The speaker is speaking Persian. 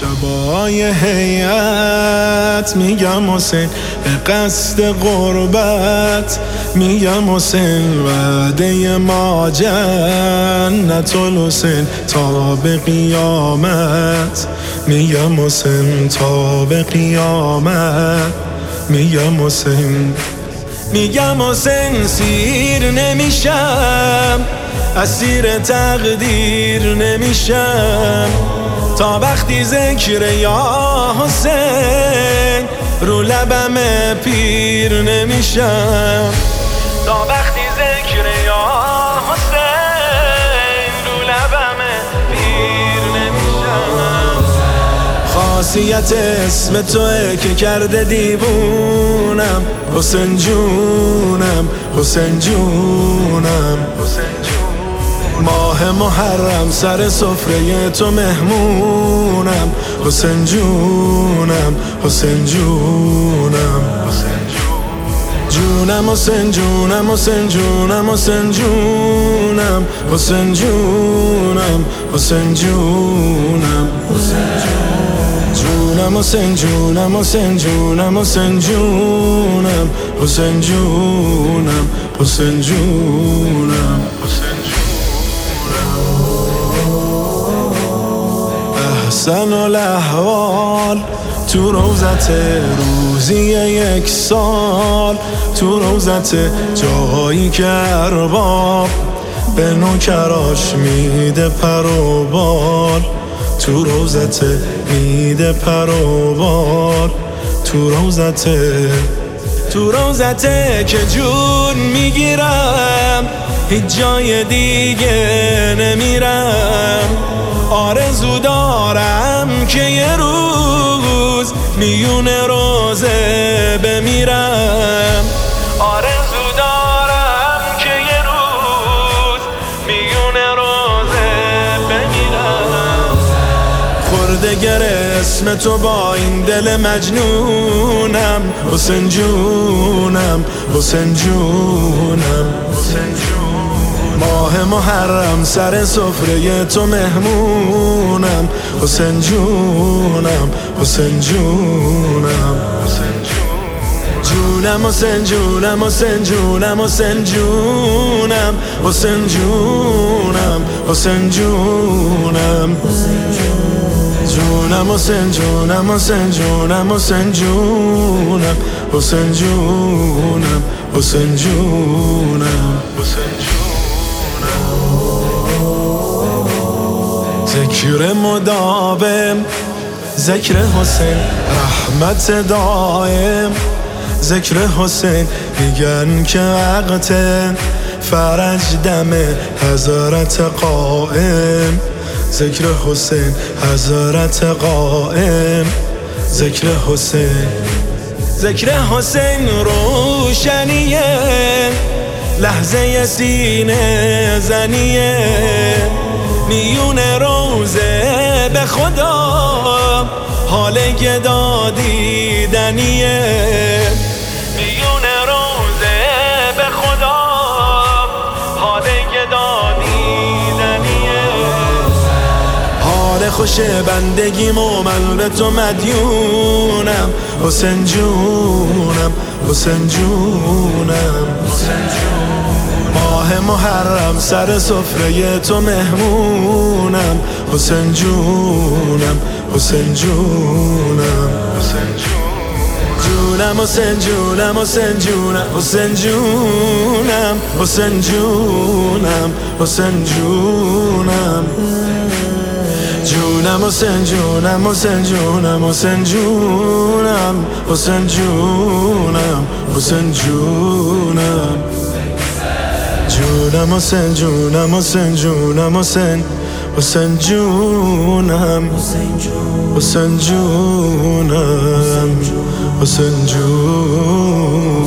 شبای هیئت میگم حسین به قصد قربت میگم حسین وعده ما جنت الحسین تا به قیامت میگم حسین تا به قیامت میگم حسین. میگم حسین سیر نمیشم اسیر تقدیر نمیشم. تا وقتی ذکر یا حسین رو لبم پیر نمیشم. تا وقتی ذکر یا حسین رو لبم پیر نمیشم. خاصیت اسم توه که کرده دیوونم. حسین جونم حسین جونم. حسین جونم ماه محرم سر سفره تو مهمونم. حسین جونم حسین جونم. جونم حسین جونم حسین جونم حسین جونم. حسین جونم حسین جونم. جونم حسین جونم حسین جونم حسین جونم. حسین جونم حسین جونم. احسن الاحوال تو روزت روزی یک سال تو روزت جایی که ارباب به نوکراش میده پروبال تو روزت میده پروبال تو روزت تو روزت که جون می‌گیرم هیچ جای دیگه نمیرم. آرزو دارم که یه روز میون روزه بمیرم. آرزو دارم که یه روز میون روزه بمیرم. خردگر اسم تو با این دل مجنونم. حسین جونم حسین جونم حسین جونم. ماه محرم سر سفره تو مهمونم. حسین جونم حسین جونم. جونم حسین جونم حسین جونم حسین جونم. حسین جونم حسین جونم. جونم حسین جونم حسین جونم حسین جونم. حسین جونم حسین جونم. حسین جونم ذکر مداوم ذکر حسین رحمت دائم ذکر حسین میگن که وقت فرج دم حضرت قائم. ذکر حسین حضرت قائم. ذکر حسین ذکر حسین روشنیه. لحظه سینه زنیه. میون روزه به خدا. حال گدا دیدنیه میون روزه به خدا. دیدنیه حال خوش بندگی من به تو مدیونم. حسین جونم حسین جونم حسین جونم. ماه محرم سر سفره تو مهمونم. حسین جونم حسین جونم. جونم حسین جونم حسین جونم. حسین جونم حسین جونم. حسین جونم. جونم حسین جونم حسین جونم. حسین جونم حسین جونم. حسین جونم. جونم حسین جونم حسین جونم حسین حسین جونم. حسین جونم. حسین جونم.